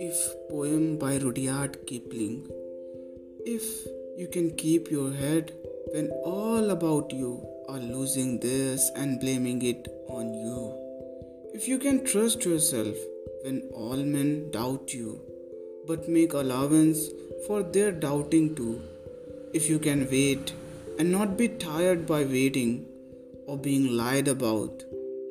If poem by Rudyard Kipling. If you can keep your head when all about you are losing this and blaming it on you. If you can trust yourself when all men doubt you, but make allowance for their doubting too. If you can wait and not be tired by waiting or being lied about,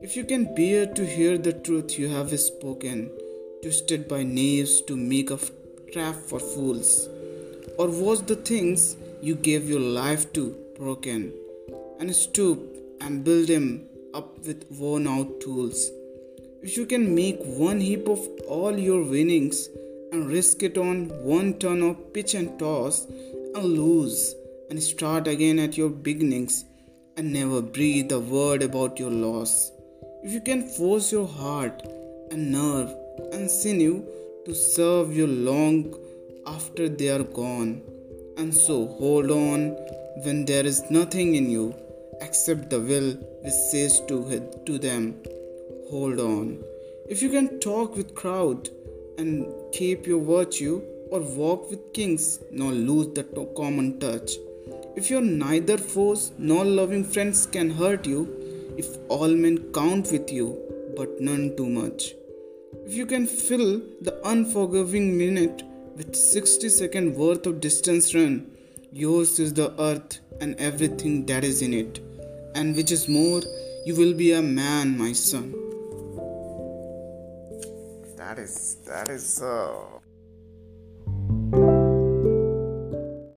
if you can bear to hear the truth you have spoken, twisted by knaves to make a trap for fools, or was the things you gave your life to broken, and stoop and build him up with worn out tools. If you can make one heap of all your winnings and risk it on one turn of pitch and toss and lose and start again at your beginnings and never breathe a word about your loss. If you can force your heart and nerve and sinew to serve you long after they are gone, and so hold on when there is nothing in you except the will which says to, to them, Hold on. If you can talk with crowd and keep your virtue, or walk with kings, nor lose the common touch. If your neither foes nor loving friends can hurt you, if all men count with you, but none too much. If you can fill the unforgiving minute with 60 second worth of distance run, yours is the earth and everything that is in it and which is more, you will be a man, my son. That is that is uh,